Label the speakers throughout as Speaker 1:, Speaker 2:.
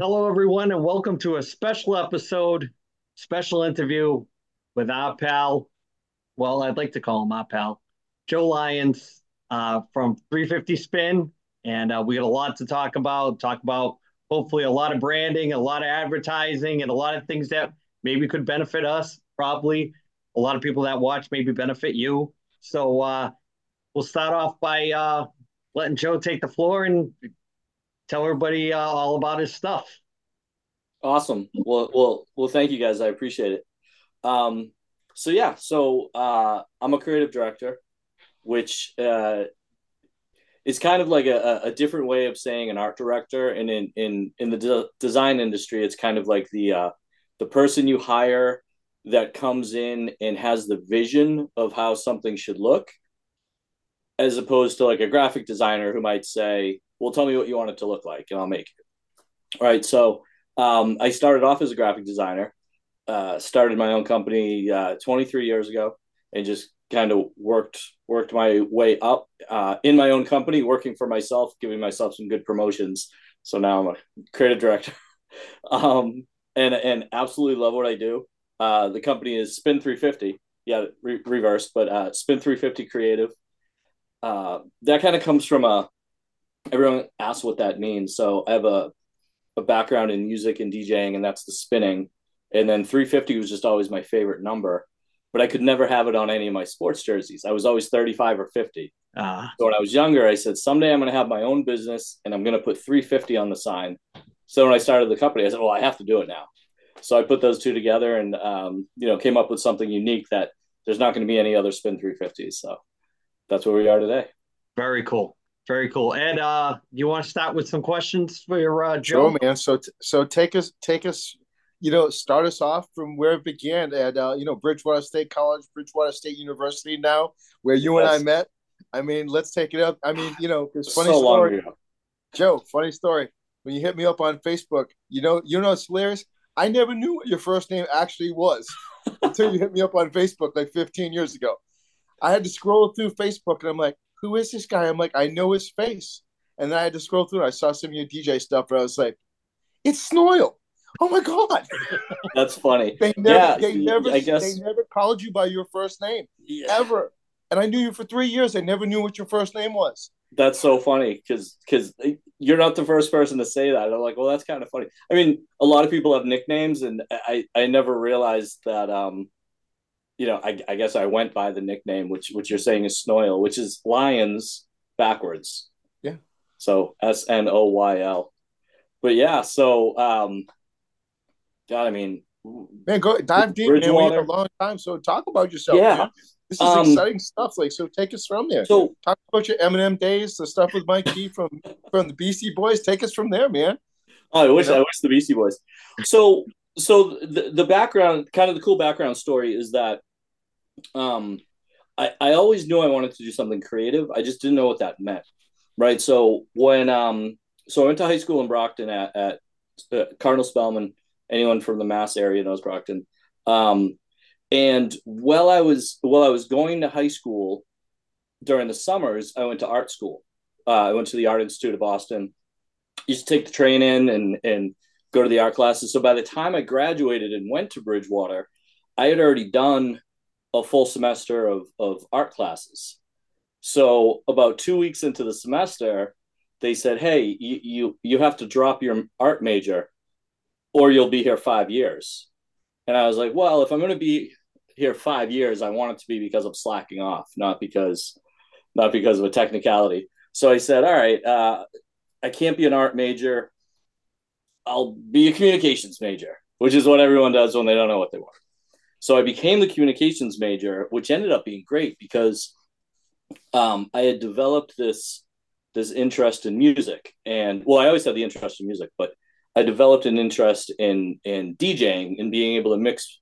Speaker 1: Hello, everyone, and welcome to a special episode, special interview with our pal. Well, I'd like to call him our pal, Joe Lyons uh, from 350 Spin. And uh, we got a lot to talk about, talk about hopefully a lot of branding, a lot of advertising, and a lot of things that maybe could benefit us, probably a lot of people that watch maybe benefit you. So uh, we'll start off by uh, letting Joe take the floor and tell everybody uh, all about his stuff.
Speaker 2: Awesome. Well, well, well. Thank you guys. I appreciate it. Um, so yeah, so uh, I'm a creative director, which uh, is kind of like a, a different way of saying an art director. And in in in the de- design industry, it's kind of like the uh, the person you hire that comes in and has the vision of how something should look, as opposed to like a graphic designer who might say, well, tell me what you want it to look like and I'll make it. All right. So um, I started off as a graphic designer, uh, started my own company uh, 23 years ago and just kind of worked worked my way up uh, in my own company, working for myself, giving myself some good promotions. So now I'm a creative director, um, and and absolutely love what I do. Uh, the company is Spin 350, yeah, re- reverse, but uh, Spin 350 Creative. Uh, that kind of comes from a everyone asks what that means. So I have a, a background in music and DJing, and that's the spinning. And then 350 was just always my favorite number, but I could never have it on any of my sports jerseys. I was always 35 or 50. Uh, so when I was younger, I said, someday I'm going to have my own business and I'm going to put 350 on the sign. So when I started the company, I said, well, I have to do it now. So I put those two together and, um, you know, came up with something unique that there's not going to be any other spin 350s. So that's where we are today.
Speaker 1: Very cool. Very cool. Ed, uh, you want to start with some questions for your uh, Joe?
Speaker 3: Sure, man. So, t- so take us, take us, you know, start us off from where it began at, uh, you know, Bridgewater State College, Bridgewater State University now, where you yes. and I met. I mean, let's take it up. I mean, you know, it's funny so story. Joe, funny story. When you hit me up on Facebook, you know, you know, it's hilarious. I never knew what your first name actually was until you hit me up on Facebook like 15 years ago. I had to scroll through Facebook and I'm like, who is this guy? I'm like, I know his face. And then I had to scroll through. I saw some of your DJ stuff, and I was like, it's Snoyl. Oh my god,
Speaker 2: that's funny.
Speaker 3: they never, yeah, they never, guess... they never called you by your first name yeah. ever. And I knew you for three years. I never knew what your first name was.
Speaker 2: That's so funny because because you're not the first person to say that. I'm like, well, that's kind of funny. I mean, a lot of people have nicknames, and I I never realized that um you know, I, I, guess I went by the nickname, which which you're saying is Snoyl, which is lions backwards.
Speaker 3: Yeah.
Speaker 2: So S N O Y L. But yeah, so um, God, I mean,
Speaker 3: man, go dive deep. Man, we have a long time, so talk about yourself.
Speaker 2: Yeah. Man.
Speaker 3: This is um, exciting stuff. Like, so take us from there.
Speaker 2: So
Speaker 3: talk about your Eminem days, the stuff with Mike D from from the Beastie Boys. Take us from there, man.
Speaker 2: Oh, I wish you know? I wish the Beastie Boys. So so the the background, kind of the cool background story is that um, I, I always knew I wanted to do something creative. I just didn't know what that meant. Right. So when, um, so I went to high school in Brockton at, at uh, Cardinal Spellman, anyone from the Mass area knows Brockton. Um, and while I was, while I was going to high school during the summers, I went to art school. Uh, I went to the Art Institute of Boston. Used to take the train in and, and go to the art classes. So by the time I graduated and went to Bridgewater, I had already done a full semester of, of art classes. So about two weeks into the semester, they said, "Hey, you you you have to drop your art major, or you'll be here five years." And I was like, "Well, if I'm going to be here five years, I want it to be because I'm slacking off, not because not because of a technicality." So I said, "All right, uh, I can't be an art major. I'll be a communications major, which is what everyone does when they don't know what they want." So I became the communications major, which ended up being great because um, I had developed this this interest in music, and well, I always had the interest in music, but I developed an interest in in DJing and being able to mix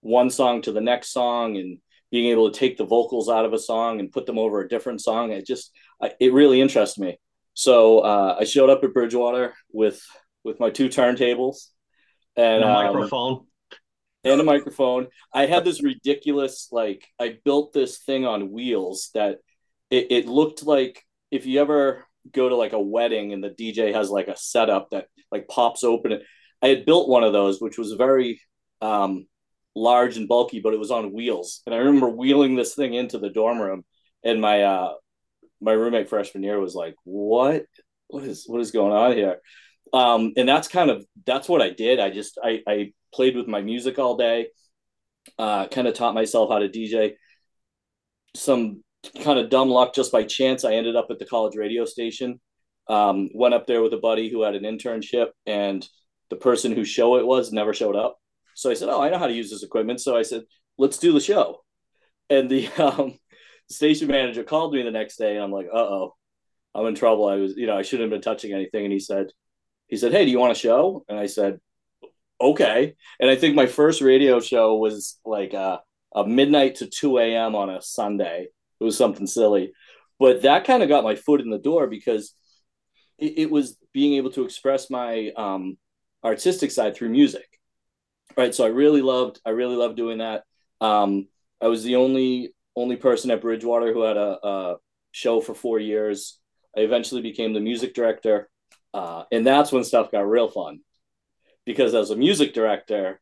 Speaker 2: one song to the next song and being able to take the vocals out of a song and put them over a different song. It just I, it really interested me. So uh, I showed up at Bridgewater with with my two turntables
Speaker 1: and, and a um, microphone
Speaker 2: and a microphone. I had this ridiculous, like, I built this thing on wheels that it, it looked like if you ever go to like a wedding and the DJ has like a setup that like pops open. I had built one of those, which was very um, large and bulky, but it was on wheels. And I remember wheeling this thing into the dorm room, and my uh, my roommate freshman year was like, "What? What is what is going on here?" Um, and that's kind of that's what I did. I just I, I played with my music all day, uh, kind of taught myself how to DJ. Some kind of dumb luck, just by chance, I ended up at the college radio station. Um, went up there with a buddy who had an internship, and the person whose show it was never showed up. So I said, "Oh, I know how to use this equipment." So I said, "Let's do the show." And the um, station manager called me the next day, and I'm like, "Uh oh, I'm in trouble. I was, you know, I shouldn't have been touching anything." And he said, "He said, hey, do you want a show?" And I said, "Okay." And I think my first radio show was like a, a midnight to two a.m. on a Sunday. It was something silly, but that kind of got my foot in the door because it, it was being able to express my um, artistic side through music. Right. So I really loved, I really loved doing that. Um, I was the only only person at Bridgewater who had a, a show for four years. I eventually became the music director, uh, and that's when stuff got real fun. Because as a music director,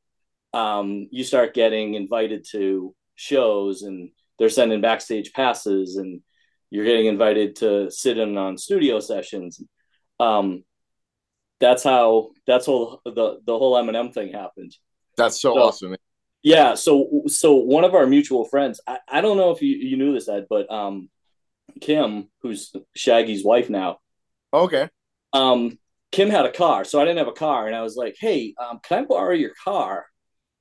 Speaker 2: um, you start getting invited to shows, and they're sending backstage passes, and you're getting invited to sit in on studio sessions. Um, that's how that's all the the whole Eminem thing happened.
Speaker 3: That's so, so awesome.
Speaker 2: Yeah, so so one of our mutual friends, I, I don't know if you, you knew this, Ed, but um Kim, who's Shaggy's wife now.
Speaker 3: Okay.
Speaker 2: Um, Kim had a car, so I didn't have a car, and I was like, "Hey, um, can I borrow your car?"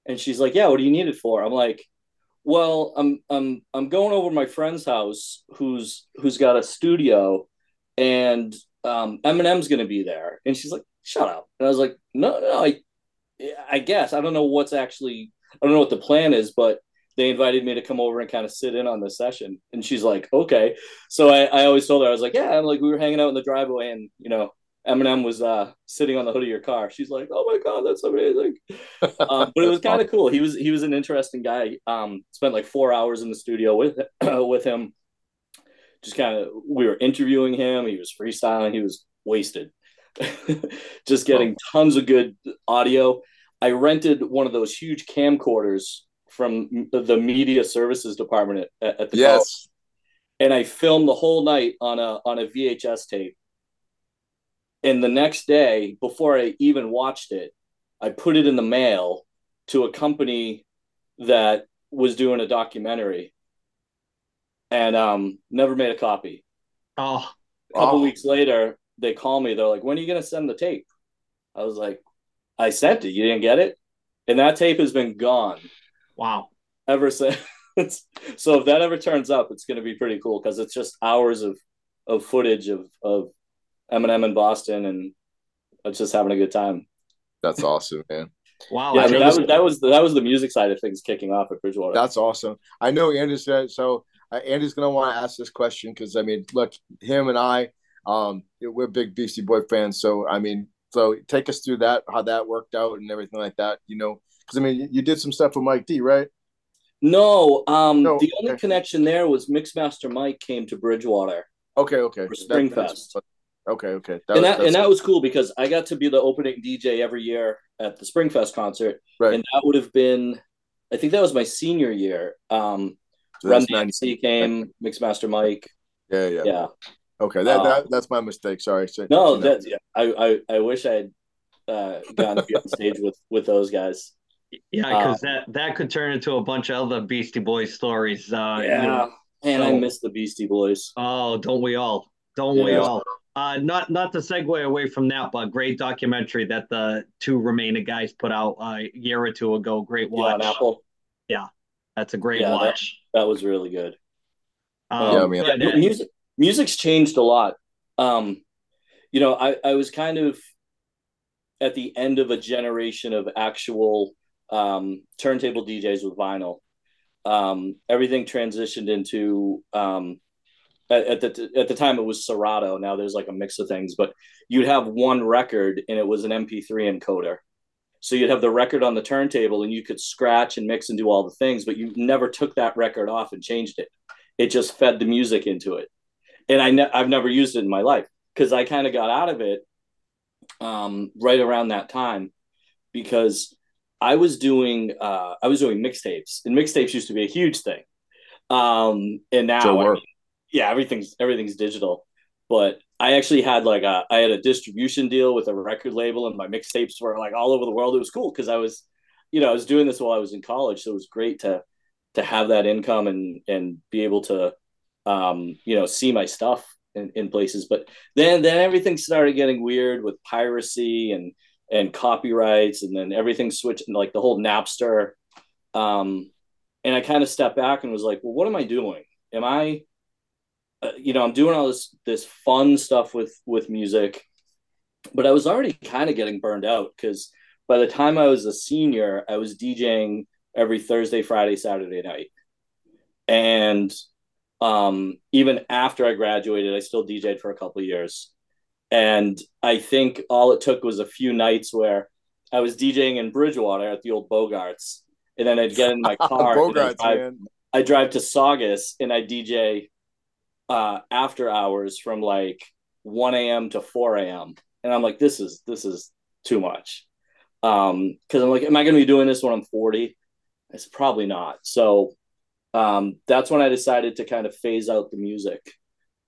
Speaker 2: And she's like, "Yeah, what do you need it for?" I'm like, "Well, I'm I'm I'm going over to my friend's house, who's who's got a studio, and um, Eminem's going to be there." And she's like, "Shut up!" And I was like, "No, no, I, I guess I don't know what's actually I don't know what the plan is, but they invited me to come over and kind of sit in on the session. And she's like, okay. So I, I always told her, I was like, yeah, I'm like, we were hanging out in the driveway and, you know, Eminem was uh, sitting on the hood of your car. She's like, oh my God, that's amazing. um, but it was kind of cool. He was, he was an interesting guy. Um, spent like four hours in the studio with, with him. Just kind of, we were interviewing him. He was freestyling. He was wasted. Just getting tons of good audio. I rented one of those huge camcorders from the media services department at, at the
Speaker 3: yes. College.
Speaker 2: and I filmed the whole night on a on a VHS tape. And the next day, before I even watched it, I put it in the mail to a company that was doing a documentary, and um, never made a copy.
Speaker 1: Oh,
Speaker 2: a couple oh. weeks later, they call me. They're like, "When are you going to send the tape?" I was like, "I sent it. You didn't get it." And that tape has been gone
Speaker 1: Wow.
Speaker 2: Ever since. so if that ever turns up, it's going to be pretty cool because it's just hours of of footage of of Eminem in Boston and it's just having a good time.
Speaker 3: That's awesome, man.
Speaker 1: Wow.
Speaker 2: Yeah, that was that was the, that was the music side of things kicking off at Bridgewater.
Speaker 3: That's awesome. I know Andy said so. Uh, Andy's gonna want to ask this question because I mean, look, him and I, um, we're big Beastie Boy fans. So I mean, so take us through that, how that worked out, and everything like that. You know, because I mean, you did some stuff with Mike D, right?
Speaker 2: No, um, no, the only okay. connection there was Mixmaster Mike came to Bridgewater.
Speaker 3: Okay, okay.
Speaker 2: For Springfest.
Speaker 3: That, okay, okay.
Speaker 2: That and was, that and that was cool because I got to be the opening DJ every year at the Springfest concert,
Speaker 3: right?
Speaker 2: And that would have been, I think that was my senior year. Um, so Run DMC came, Mixmaster Mike.
Speaker 3: Yeah, yeah,
Speaker 2: yeah.
Speaker 3: Okay, that, that um, that's my mistake. Sorry.
Speaker 2: So, no, that yeah, I, I I wish I had uh, gotten to be on stage with with those guys.
Speaker 1: Yeah, because uh, that that could turn into a bunch of other Beastie Boys stories.
Speaker 2: Uh, yeah, you know, and so, I miss the Beastie Boys.
Speaker 1: Oh, don't we all? Don't yeah. we all? Uh, not not to segue away from that, but great documentary that the two remaining guys put out a year or two ago. Great watch.
Speaker 2: Yeah, Apple.
Speaker 1: Yeah, that's a great yeah, watch.
Speaker 2: That, that, was really good.
Speaker 3: Um, yeah, man.
Speaker 2: Yeah, music music's changed a lot. Um, you know, I I was kind of at the end of a generation of actual um, turntable DJs with vinyl. Um, everything transitioned into um, at, at, the at the time it was Serato. Now there's like a mix of things, but you'd have one record and it was an MP3 encoder. So you'd have the record on the turntable and you could scratch and mix and do all the things, but you never took that record off and changed it. It just fed the music into it. And I ne- I've never used it in my life. because I kind of got out of it um, right around that time because I was doing uh, I was doing mixtapes, and mixtapes used to be a huge thing. Um, and now, I mean, yeah, everything's everything's digital. But I actually had like a I had a distribution deal with a record label, and my mixtapes were like all over the world. It was cool because I was, you know, I was doing this while I was in college, so it was great to to have that income and and be able to, um, you know, see my stuff in, in places. But then then everything started getting weird with piracy and and copyrights, and then everything switched like the whole Napster. Um, and I kind of stepped back and was like, well, what am I doing? Am I, uh, you know, I'm doing all this this fun stuff with with music, but I was already kind of getting burned out because by the time I was a senior, I was DJing every Thursday, Friday, Saturday night, and um, even after I graduated, I still DJed for a couple years. And I think all it took was a few nights where I was DJing in Bridgewater at the old Bogarts. And then I'd get in my car. Bogarts, I drive, I drive to Saugus and I DJ uh, after hours from like 1 a.m. to 4 a.m. And I'm like, this is this is too much. Um, because I'm like, am I gonna be doing this when I'm 40? It's probably not. So um, that's when I decided to kind of phase out the music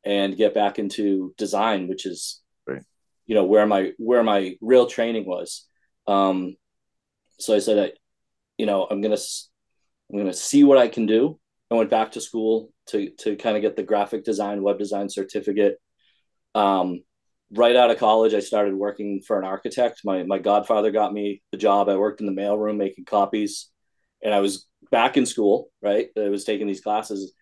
Speaker 2: and get back into design, which is, right. you know, where my where my real training was. Um, so I said, I, you know, I'm gonna I'm gonna see what I can do. I went back to school to to kind of get the graphic design, web design certificate. Um, right out of college, I started working for an architect. My my godfather got me the job. I worked in the mailroom making copies, and I was back in school, right? I was taking these classes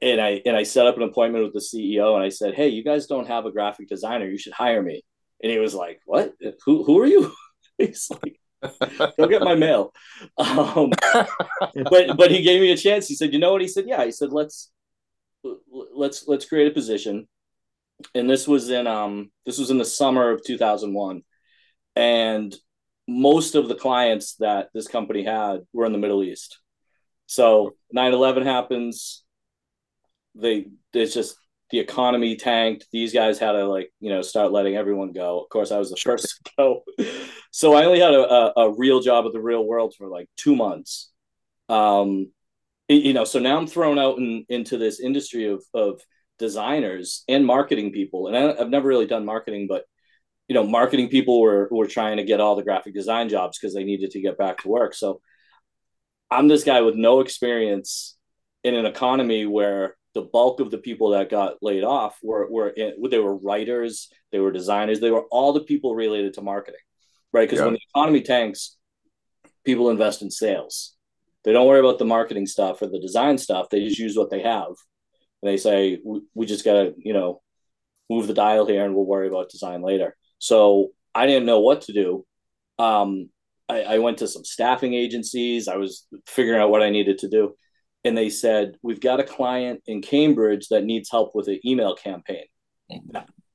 Speaker 2: and I and I set up an appointment with the CEO and I said, "Hey, you guys don't have a graphic designer. You should hire me." And he was like, "What? Who who are you?" He's like, "Go get my mail." Um, but but he gave me a chance. He said, "You know what?" He said, "Yeah." He said, "Let's let's let's create a position." And this was in um this was in the summer of 2001. And most of the clients that this company had were in the Middle East. So 9/11 happens. They it's just the economy tanked. These guys had to like you know start letting everyone go. Of course, I was the first to go. So I only had a, a, a real job at the real world for like two months. Um, you know, so now I'm thrown out in, into this industry of of designers and marketing people, and I, I've never really done marketing, but you know, marketing people were were trying to get all the graphic design jobs because they needed to get back to work. So I'm this guy with no experience in an economy where the bulk of the people that got laid off were were in, they were writers, they were designers, they were all the people related to marketing, right? Because yeah. when the economy tanks, people invest in sales. They don't worry about the marketing stuff or the design stuff. They just use what they have, and they say we, we just gotta you know move the dial here, and we'll worry about design later. So I didn't know what to do. Um, I, I went to some staffing agencies. I was figuring out what I needed to do. And they said, We've got a client in Cambridge that needs help with an email campaign.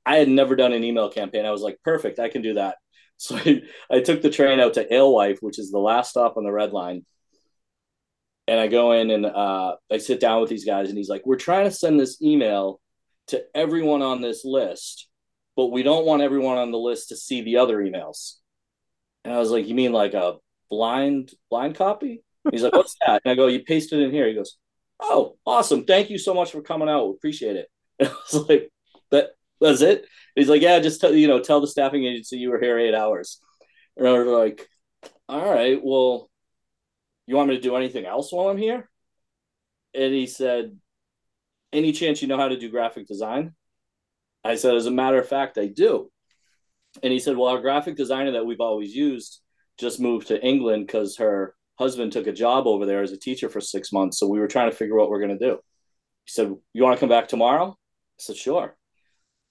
Speaker 2: I had never done an email campaign. I was like, Perfect, I can do that. So I, I took the train out to Alewife, which is the last stop on the red line. And I go in and uh, I sit down with these guys, and he's like, We're trying to send this email to everyone on this list but we don't want everyone on the list to see the other emails. And I was like, you mean like a blind blind copy? He's like, what's that? And I go, you paste it in here. He goes, oh, awesome. Thank you so much for coming out. We appreciate it. And I was like, that that's it. he's like, yeah, just tell you know, tell the staffing agency you were here eight hours. And I was like, all right, well, you want me to do anything else while I'm here? And he said, any chance you know how to do graphic design? I said, as a matter of fact, I do. And he said, well, our graphic designer that we've always used just moved to England because her husband took a job over there as a teacher for six months. So we were trying to figure out what we're going to do. He said, you want to come back tomorrow? I said, sure.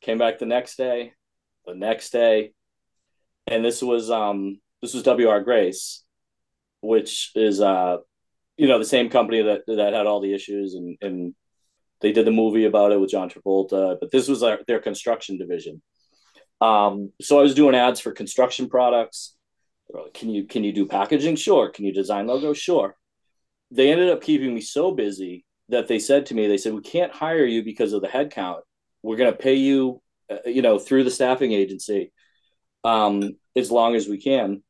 Speaker 2: Came back the next day, the next day. And this was, um, this was WR Grace, which is, uh, you know, the same company that, that had all the issues and, and they did the movie about it with John Travolta, but this was their, their construction division. Um, so I was doing ads for construction products. Can you can you do packaging? Sure. Can you design logos? Sure. They ended up keeping me so busy that they said to me, they said, we can't hire you because of the headcount. We're going to pay you uh, you know, through the staffing agency, um, as long as we can.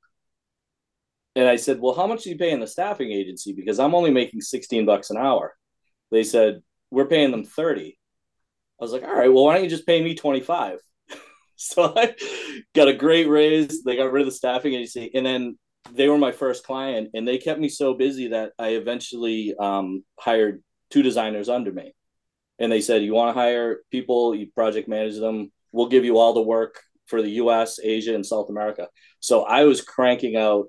Speaker 2: And I said, well, how much do you pay in the staffing agency? Because I'm only making 16 bucks an hour. They said, we're paying them 30. I was like, all right, well, why don't you just pay me 25? so I got a great raise. They got rid of the staffing agency. And then they were my first client and they kept me so busy that I eventually um, hired two designers under me. And they said, you want to hire people, you project manage them. We'll give you all the work for the US, Asia, and South America. So I was cranking out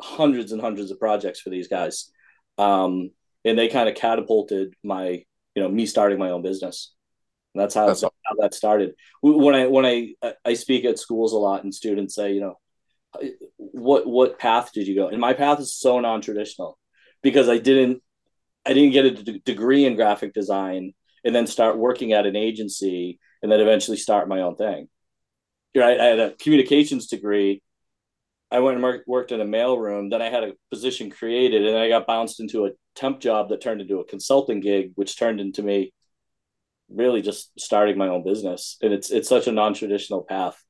Speaker 2: hundreds and hundreds of projects for these guys. Um, and they kind of catapulted my, you know, me starting my own business. And that's how, that's how that started. When I when I I speak at schools a lot, and students say, you know, what what path did you go? And my path is so non traditional because I didn't I didn't get a d- degree in graphic design and then start working at an agency and then eventually start my own thing. Right, I had a communications degree I went and worked in a mailroom. Then I had a position created, and I got bounced into a temp job that turned into a consulting gig, which turned into me really just starting my own business. And it's it's such a non traditional path.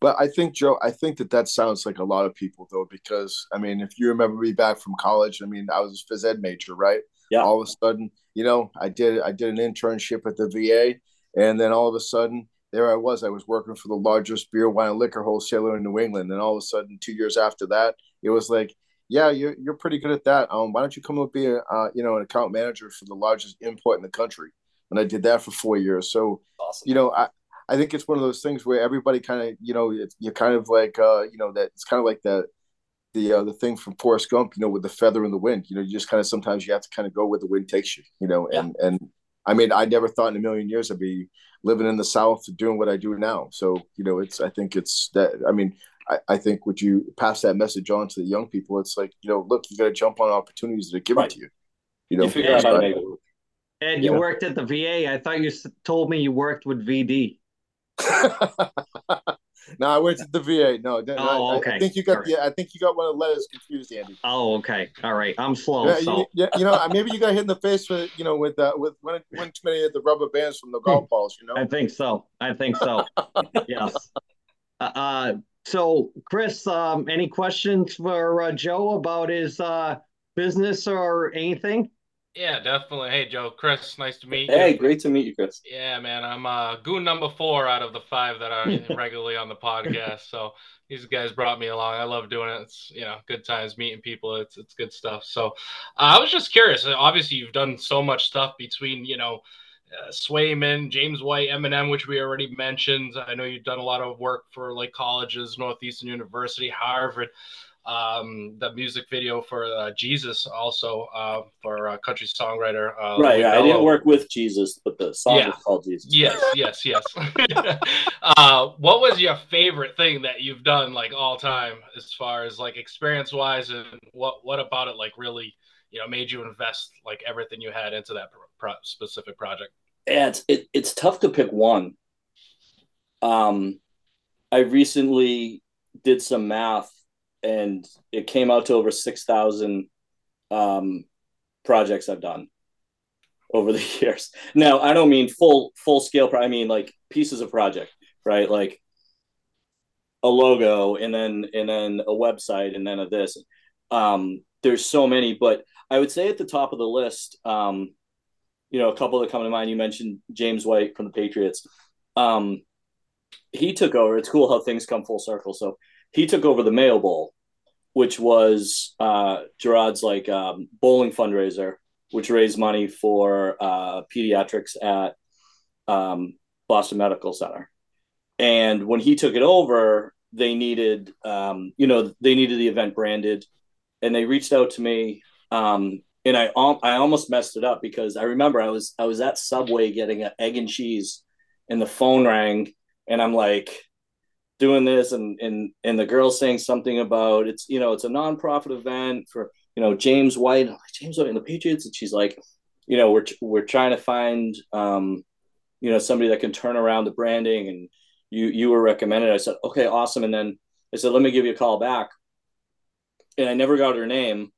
Speaker 3: But I think Joe, I think that that sounds like a lot of people though, because I mean, if you remember me back from college, I mean, I was a phys ed major, right?
Speaker 2: Yeah.
Speaker 3: All of a sudden, you know, I did I did an internship at the VA, and then all of a sudden, there I was. I was working for the largest beer, wine, and liquor wholesaler in New England, and all of a sudden, two years after that, it was like, yeah, you're you're pretty good at that. Um, why don't you come up be a uh, you know an account manager for the largest import in the country? And I did that for four years. So, awesome. you know, I I think it's one of those things where everybody kind of you know you're kind of like uh, you know that it's kind of like that the uh, the thing from Forrest Gump, you know, with the feather in the wind. You know, you just kind of sometimes you have to kind of go where the wind takes you. You know, and yeah. and I mean, I never thought in a million years I'd be living in the South doing what I do now. So, you know, it's, I think it's that, I mean, I, I think would you pass that message on to the young people? It's like, you know, look, you got to jump on opportunities that are given right. to you. You know, you figure out how to
Speaker 1: make it. And you yeah. worked at the VA. I thought you told me you worked with VD.
Speaker 3: no, I went to the VA. No, oh, okay. I, I think you got right. the. I think you got one of the letters confused, Andy.
Speaker 1: Oh, okay. All right. I'm slow. Yeah,
Speaker 3: so. you, you, know, maybe you got hit in the face with you know with uh, with one, one too many of the rubber bands from the golf balls. You know.
Speaker 1: I think so. I think so. yes. Uh, uh, so, Chris, um, any questions for uh, Joe about his uh, business or anything?
Speaker 4: Yeah, definitely. Hey, Joe, Chris, nice to meet
Speaker 2: you. Hey, great to meet you, Chris.
Speaker 4: Yeah, man, I'm uh, goon number four out of the five that are regularly on the podcast. So these guys brought me along. I love doing it. It's you know good times meeting people. It's it's good stuff. So uh, I was just curious. Obviously, you've done so much stuff between you know. Uh, Swayman, James White, Eminem, which we already mentioned. I know you've done a lot of work for like colleges, Northeastern University, Harvard um, the music video for uh, Jesus also uh, for a country songwriter. Uh,
Speaker 2: right. Yeah, I didn't work with Jesus, but the song yeah. is called Jesus.
Speaker 4: Yes, yes, yes. uh, what was your favorite thing that you've done like all time as far as like experience wise, and what what about it like really you know made you invest like everything you had into that pro- specific project?
Speaker 2: Yeah, it's it, it's tough to pick one. Um, I recently did some math and it came out to over 6,000 um, projects I've done over the years. Now, I don't mean full full scale. I mean like pieces of project, right? Like a logo, and then and then a website, and then a this. Um, there's so many, but I would say at the top of the list, um, you know, a couple that come to mind. You mentioned James White from the Patriots. Um, he took over. It's cool how things come full circle. So he took over the Mayo Bowl, which was uh, Jerod's like um, bowling fundraiser, which raised money for uh, pediatrics at um, Boston Medical Center. And when he took it over, they needed, um, you know, they needed the event branded, and they reached out to me. Um, and I, I almost messed it up because I remember I was I was at Subway getting an egg and cheese, and the phone rang, and I'm like, doing this and and and the girl saying something about it's you know it's a nonprofit event for you know James White like, James White and the Patriots? And she's like you know we're we're trying to find um you know somebody that can turn around the branding and you you were recommended. I said okay awesome. And then I said let me give you a call back. And I never got her name.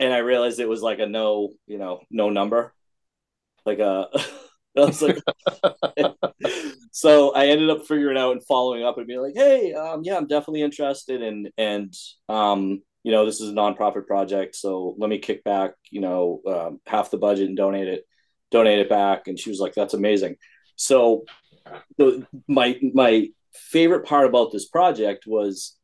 Speaker 2: And I realized it was like a no you know no number. Like a I was like, so I ended up figuring out and following up and being like, hey, um, yeah, I'm definitely interested in, and um, you know, this is a nonprofit project, so let me kick back, you know, um, half the budget and donate it, donate it back. And she was like, that's amazing. So, the, my my favorite part about this project was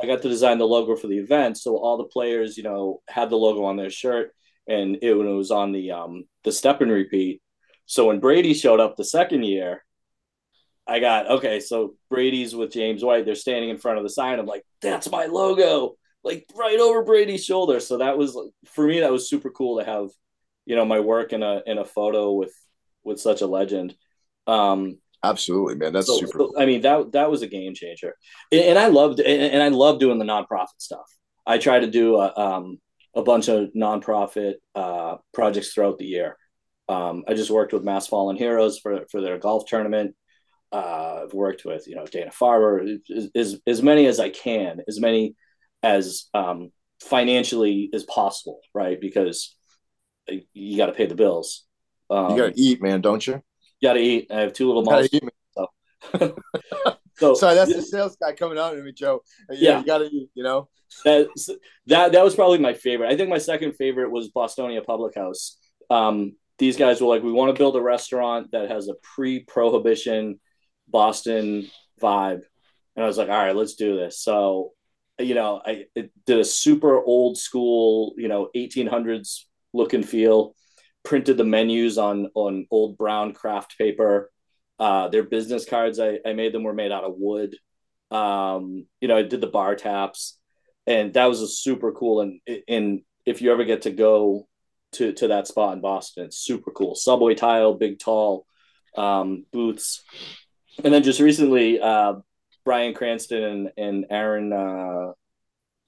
Speaker 2: I got to design the logo for the event, so all the players, you know, had the logo on their shirt, and it, when it was on the um the step and repeat. So when Brady showed up the second year, I got okay. So Brady's with James White. They're standing in front of the sign. I'm like, that's my logo, like right over Brady's shoulder. So that was for me. That was super cool to have, you know, my work in a in a photo with with such a legend. Um,
Speaker 3: Absolutely, man. That's
Speaker 2: so,
Speaker 3: super.
Speaker 2: so, I mean, that that was a game changer, and, and I loved and, and, I love doing the nonprofit stuff. I try to do a, um, a bunch of nonprofit uh, projects throughout the year. Um, I just worked with Mass Fallen Heroes for for their golf tournament. Uh, I've worked with you know Dana Farber as, as, as many as I can, as many as um, financially as possible, right? Because you got to pay the bills.
Speaker 3: Um, you got to eat, man, don't you?
Speaker 2: You got to eat. I have two little mouths.
Speaker 3: So. so sorry, that's the sales guy coming out to me, Joe. Yeah, yeah. you got to eat. You know
Speaker 2: that that that was probably my favorite. I think my second favorite was Bostonia Public House. Um, these guys were like, we want to build a restaurant that has a pre-prohibition Boston vibe, and I was like, all right, let's do this. So, you know, I did a super old school, you know, 1800s look and feel printed the menus on on old brown craft paper. Uh, their business cards, I, I made them were made out of wood. Um, you know, I did the bar taps, and that was a super cool. And and if you ever get to go to to that spot in Boston, it's super cool. Subway tile, big tall um, booths, and then just recently, uh, Bryan Cranston and, and Aaron. Uh,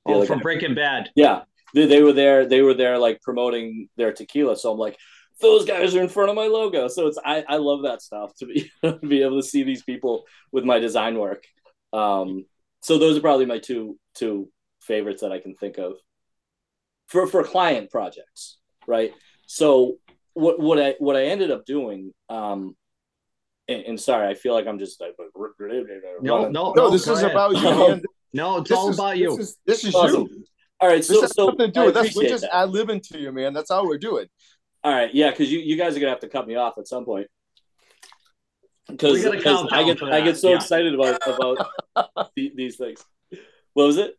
Speaker 1: oh, from Breaking Bad.
Speaker 2: Yeah, they, they were there they were there like promoting their tequila. So i'm like those guys are in front of my logo. So it's i, I love that stuff to be to be able to see these people with my design work. Um so those are probably my two two favorites that i can think of. For for client projects right so what what i what i ended up doing um and, and sorry i feel like i'm just like
Speaker 1: no no
Speaker 3: no this is ahead. about you
Speaker 1: no it's this all
Speaker 3: is,
Speaker 1: about you
Speaker 3: this is, this is awesome. you
Speaker 2: all right, so,
Speaker 3: this has
Speaker 2: so
Speaker 3: something to do with us. We're just ad libbing to you, man. That's how we're doing.
Speaker 2: All right, yeah, because you, you guys are gonna have to cut me off at some point. Because I get I get so yeah. excited about about these things. What was it?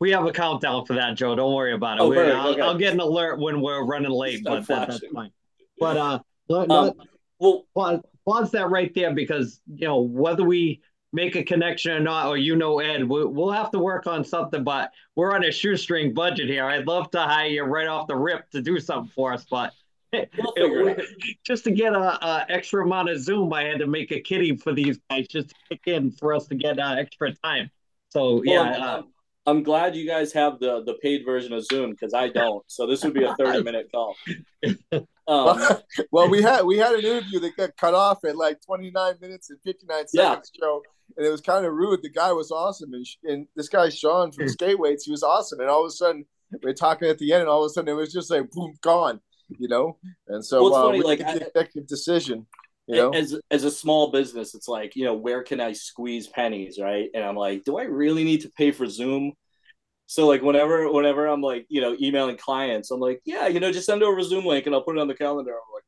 Speaker 1: We have a countdown for that, Joe. Don't worry about it. Oh, I'll, okay. I'll, get an alert when we're running late, but that, that's fine. But uh, not, um, well, pause, pause that right there because you know whether we make a connection or not, or you know Ed, we'll, we'll have to work on something. But we're on a shoestring budget here. I'd love to hire you right off the rip to do something for us, but we'll just to get a, a, extra amount of Zoom, I had to make a kitty for these guys just to kick in for us to get uh, extra time. So yeah. Well, uh,
Speaker 2: I'm glad you guys have the the paid version of Zoom because I don't. So this would be a 30 minute call.
Speaker 3: Um, well, well, we had we had an interview that got cut off at like 29 minutes and 59 seconds, yeah. Joe and it was kind of rude. The guy was awesome, and, and this guy Sean from Skate Weights, he was awesome. And all of a sudden, we are talking at the end, and all of a sudden, it was just like boom, gone. You know, and so well, uh, funny, like I, executive decision. You know?
Speaker 2: As as a small business, it's like you know where can I squeeze pennies, right? And I'm like, do I really need to pay for Zoom? So like whenever whenever I'm like you know emailing clients, I'm like, yeah, you know, just send over a Zoom link and I'll put it on the calendar. I'm like,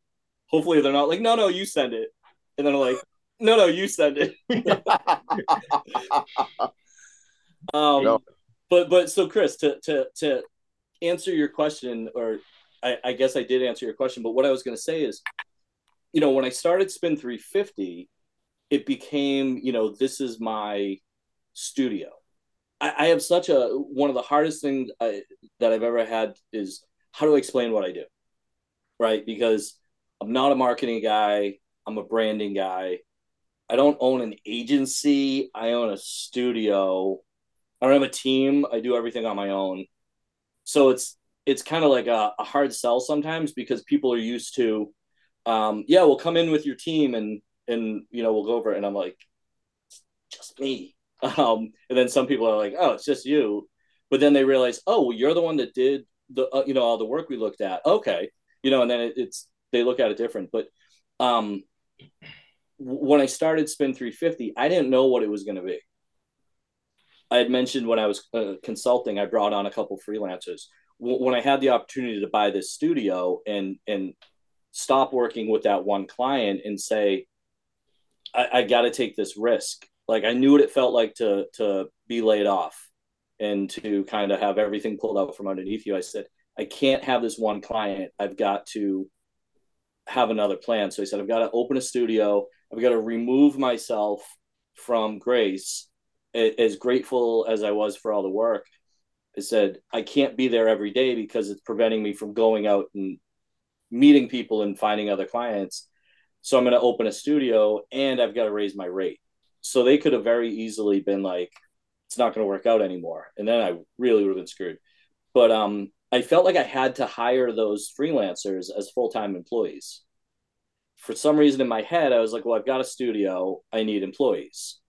Speaker 2: hopefully they're not like, no, no, you send it, and then I'm like, no, no, you send it. um, no. but but so Chris, to to to answer your question, or I, I guess I did answer your question, but what I was going to say is, you know, when I started Spin 350, it became, you know, this is my studio. I, I have such a one of the hardest things I, that I've ever had is how do I explain what I do, right? Because I'm not a marketing guy. I'm a branding guy. I don't own an agency. I own a studio. I don't have a team. I do everything on my own. So it's it's kind of like a, a, hard sell sometimes because people are used to, um, yeah, we'll come in with your team and and you know we'll go over it. And I'm like, just me. Um, and then some people are like, oh, it's just you. But then they realize, oh, well, you're the one that did the uh, you know all the work we looked at. Okay, you know, and then it, it's they look at it different. But um, when I started Spin 350, I didn't know what it was going to be. I had mentioned when I was uh, consulting, I brought on a couple freelancers. W- when I had the opportunity to buy this studio and and stop working with that one client and say, I, I got to take this risk. Like I knew what it felt like to to be laid off and to kind of have everything pulled out from underneath you. I said, I can't have this one client. I've got to have another plan. So I said, I've got to open a studio. I've got to remove myself from Grace as grateful as I was for all the work, I said, I can't be there every day because it's preventing me from going out and meeting people and finding other clients. So I'm going to open a studio and I've got to raise my rate. So they could have very easily been like, it's not going to work out anymore. And then I really would have been screwed. But um, I felt like I had to hire those freelancers as full time employees. For some reason in my head, I was like, well, I've got a studio, I need employees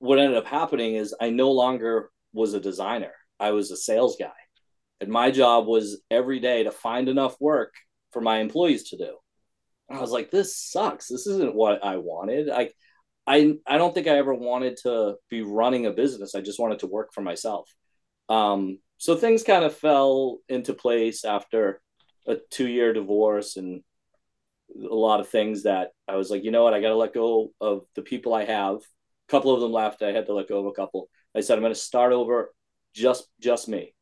Speaker 2: what ended up happening is I no longer was a designer. I was a sales guy. And my job was every day to find enough work for my employees to do. And I was like, this sucks. This isn't what I wanted. I I I don't think I ever wanted to be running a business. I just wanted to work for myself. Um, so things kind of fell into place after a two year divorce and a lot of things that I was like, you know what, I got to let go of the people I have A couple of them left. I had to let go of a couple. I said I'm going to start over, just just me.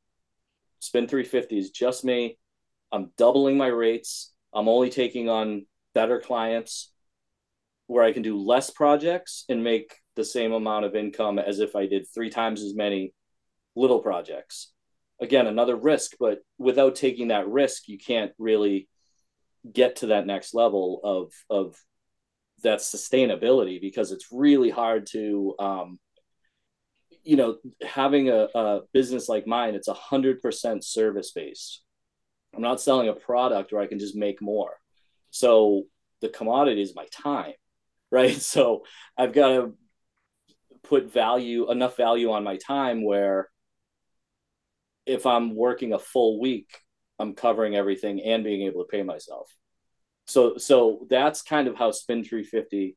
Speaker 2: Spin 350 is just me. I'm doubling my rates. I'm only taking on better clients where I can do less projects and make the same amount of income as if I did three times as many little projects. Again, another risk, but without taking that risk, you can't really get to that next level of of that sustainability because it's really hard to um, you know having a, a business like mine it's a hundred percent service based i'm not selling a product where i can just make more. So the commodity is my time right? So i've got to put value enough value on my time where if i'm working a full week i'm covering everything and being able to pay myself. So so that's kind of how spin 350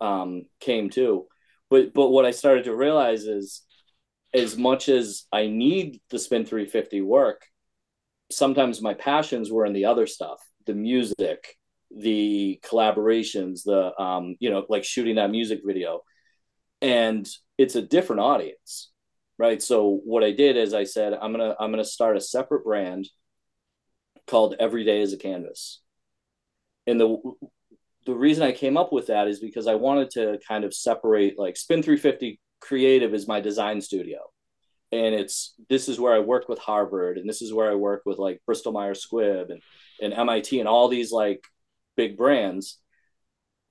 Speaker 2: um, came to but but what i started to realize is as much as i need the spin 350 work sometimes my passions were in the other stuff the music the collaborations the um, you know like shooting that music video. And it's a different audience right? So what i did is i said i'm gonna i'm gonna start a separate brand called every day is a canvas. And the the reason I came up with that is because I wanted to kind of separate like Spin 350 Creative is my design studio. And it's this is where I work with Harvard and this is where I work with like Bristol Myers Squibb and, and MIT and all these like big brands.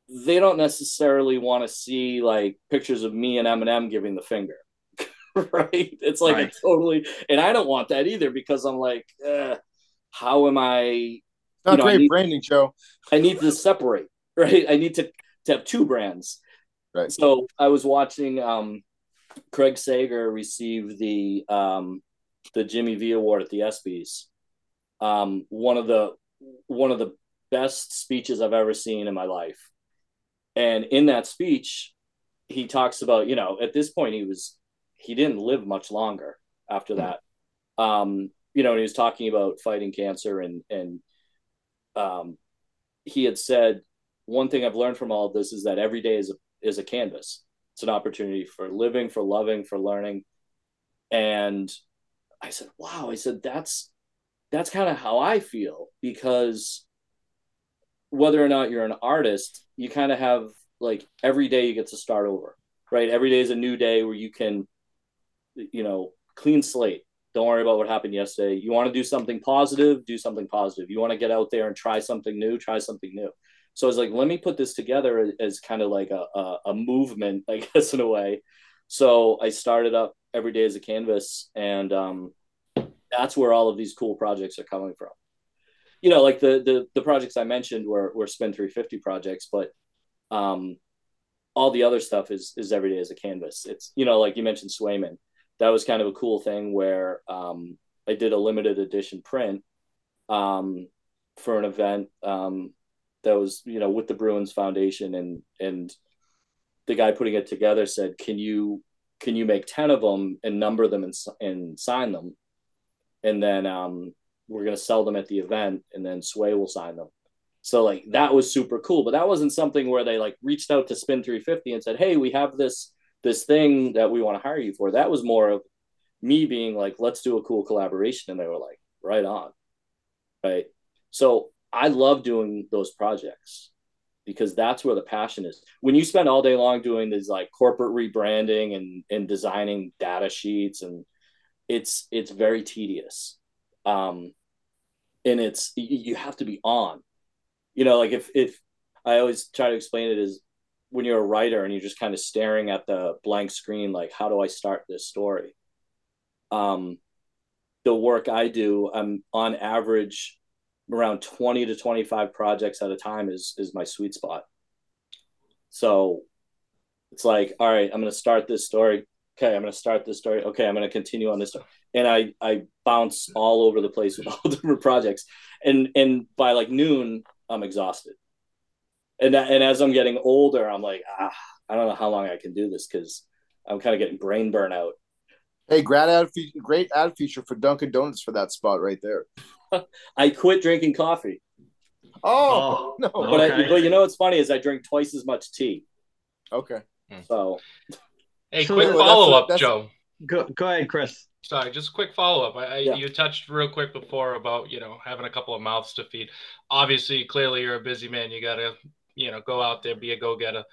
Speaker 2: They don't necessarily want to see like pictures of me and Eminem giving the finger. right? It's like right. a totally and I don't want that either because I'm like, eh, how am I
Speaker 3: not you know, great need, branding, Joe.
Speaker 2: I need to separate, right? I need to, to have two brands.
Speaker 3: Right.
Speaker 2: So I was watching um, Craig Sager receive the um, the Jimmy V Award at the ESPYS. Um, one of the one of the best speeches I've ever seen in my life. And in that speech, he talks about, you know, at this point he was he didn't live much longer after that. Um, you know, and he was talking about fighting cancer and and um, he had said, one thing I've learned from all of this is that every day is a, is a canvas. It's an opportunity for living, for loving, for learning. And I said, wow, I said, that's, that's kind of how I feel because whether or not you're an artist, you kind of have like every day you get to start over, right? Every day is a new day where you can, you know, clean slate, don't worry about what happened yesterday. You want to do something positive, do something positive. You want to get out there and try something new, try something new. So I was like, let me put this together as, kind of like a, a, a movement, I guess, in a way. So I started up every day as a canvas, and um, that's where all of these cool projects are coming from. You know, like the the, the projects I mentioned were were Spin 350 projects, but um, all the other stuff is is every day as a canvas. It's you know, like you mentioned, Swayman that was kind of a cool thing where um, I did a limited edition print um, for an event um, that was you know with the Bruins Foundation, and and the guy putting it together said, "Can you can you make ten of them and number them and and sign them, and then um, we're gonna sell them at the event, and then Sway will sign them." So like that was super cool, but that wasn't something where they like reached out to Spin 350 and said, "Hey, we have this this thing that we want to hire you for." That was more of me being like, "Let's do a cool collaboration," and they were like, "Right on." Right. So I love doing those projects because that's where the passion is. When you spend all day long doing these like corporate rebranding and and designing data sheets and it's it's very tedious. Um and it's you have to be on you know, like if if I always try to explain it as when you're a writer and you're just kind of staring at the blank screen, like how do I start this story? Um, the work I do, I'm on average around 20 to 25 projects at a time is is my sweet spot. So it's like, all right, I'm going to start this story. Okay, I'm going to start this story. Okay, I'm going to continue on this story. And I I bounce all over the place with all different projects. And and by like noon, I'm exhausted. And and as I'm getting older, I'm like, ah, I don't know how long I can do this because I'm kind of getting brain burnout.
Speaker 3: Hey, great ad, fe- great ad feature for Dunkin' Donuts for that spot right there.
Speaker 2: I quit drinking coffee.
Speaker 3: Oh, oh no!
Speaker 2: But okay. I, but you know what's funny is I drink twice as much tea.
Speaker 3: Okay. Hmm.
Speaker 2: So.
Speaker 4: Hey, quick follow up, Joe.
Speaker 1: Go go ahead, Chris.
Speaker 4: Sorry, just a quick follow up. I, I yeah. you touched real quick before about you know having a couple of mouths to feed. Obviously, clearly you're a busy man. You gotta you know go out there, be a go getter.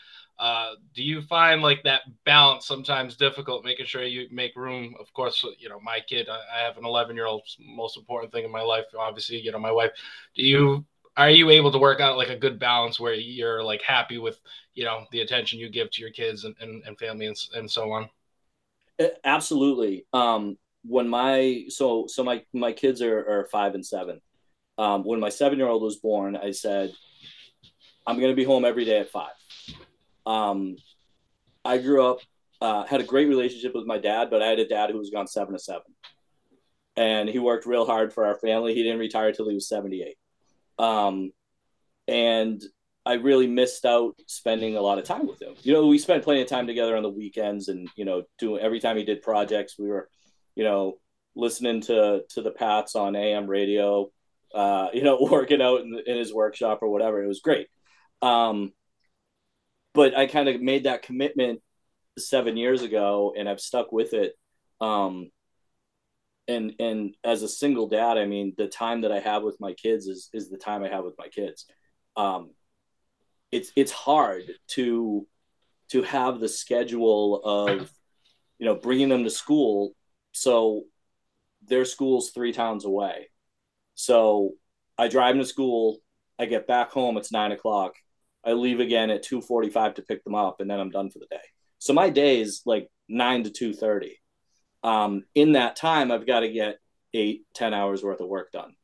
Speaker 4: Uh, do you find like that balance sometimes difficult, making sure you make room? Of course, you know my kid. I, I have an 11 year old. Most important thing in my life, obviously, you know my wife. Do you are you able to work out like a good balance where you're like happy with you know the attention you give to your kids and, and, and family and, and so on?
Speaker 2: Absolutely. Um, when my so so my my kids are, are five and seven. Um, when my seven year old was born, I said, "I'm going to be home every day at five. Um, I grew up, uh, had a great relationship with my dad, but I had a dad who was gone seven to seven, and he worked real hard for our family. He didn't retire till he was 78. Um, and I really missed out spending a lot of time with him. You know, we spent plenty of time together on the weekends, and you know, doing every time he did projects, we were, you know, listening to to the Pats on AM radio, uh, you know, working out in, in his workshop or whatever. It was great. Um, but I kind of made that commitment seven years ago, and I've stuck with it. Um, and and as a single dad, I mean, the time that I have with my kids is is the time I have with my kids. Um, it's it's hard to to have the schedule of you know bringing them to school so their school's three towns away so i drive them to school i get back home it's nine o'clock i leave again at 2.45 to pick them up and then i'm done for the day so my day is like 9 to 2.30 um, in that time i've got to get eight ten hours worth of work done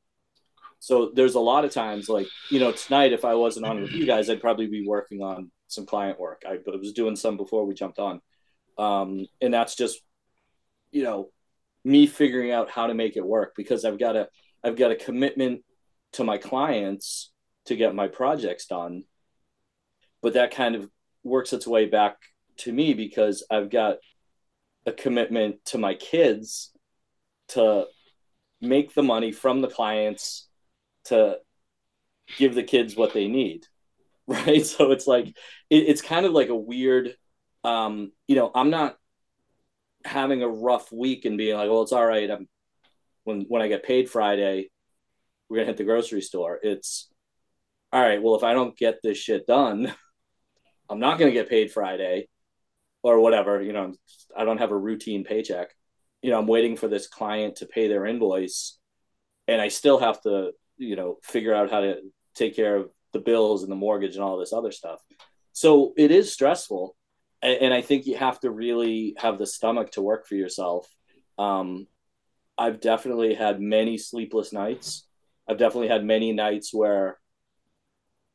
Speaker 2: so there's a lot of times like, you know, tonight, if I wasn't on with you guys, I'd probably be working on some client work. I, I was doing some before we jumped on. Um, and that's just, you know, me figuring out how to make it work because I've got a, I've got a commitment to my clients to get my projects done. But that kind of works its way back to me because I've got a commitment to my kids to make the money from the clients to give the kids what they need right? So it's like it, it's kind of like a weird um you know i'm not having a rough week and being like well it's all right. I'm when when i get paid friday we're gonna hit the grocery store. It's all right well if i don't get this shit done i'm not gonna get paid friday or whatever you know i don't have a routine paycheck. You know i'm waiting for this client to pay their invoice and i still have to you know figure out how to take care of the bills and the mortgage and all this other stuff. So it is stressful and, i think you have to really have the stomach to work for yourself. Um, i've definitely had many sleepless nights. I've definitely had many nights where